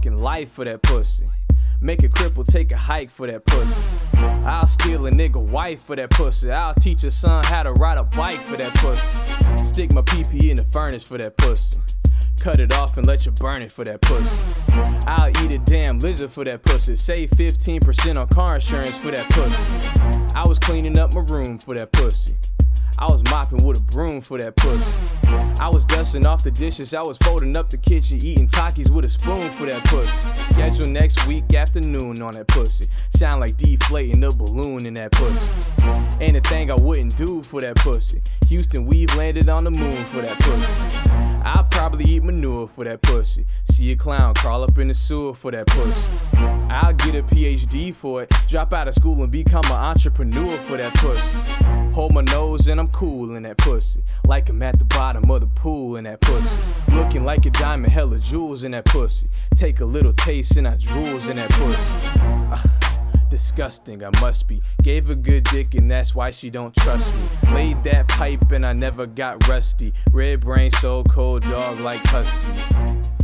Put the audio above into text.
life for that pussy. Make a cripple take a hike for that pussy. I'll steal a nigga wife for that pussy. I'll teach a son how to ride a bike for that pussy. Stick my PP in the furnace for that pussy. Cut it off and let you burn it for that pussy. I'll eat a damn lizard for that pussy. Save 15% on car insurance for that pussy. I was cleaning up my room for that pussy. I was mopping with a broom for that pussy. I was dusting off the dishes. I was folding up the kitchen, eating Takis with a spoon for that pussy. Schedule next week afternoon on that pussy. Sound like deflating a balloon in that pussy. Ain't a thing I wouldn't do for that pussy. Houston, we've landed on the moon for that pussy. I'll probably eat manure for that pussy. See a clown crawl up in the sewer for that pussy. I'll get a PhD for it. Drop out of school and become an entrepreneur for that pussy. Hold my nose and I'm cool in that pussy. Like I'm at the bottom of the pool in that pussy. Looking like a diamond, hella jewels in that pussy. Take a little taste and I drools in that pussy. Ah, disgusting, I must be. Gave a good dick and that's why she don't trust me. Laid that pipe and I never got rusty. Red brain, so cold dog like huskies.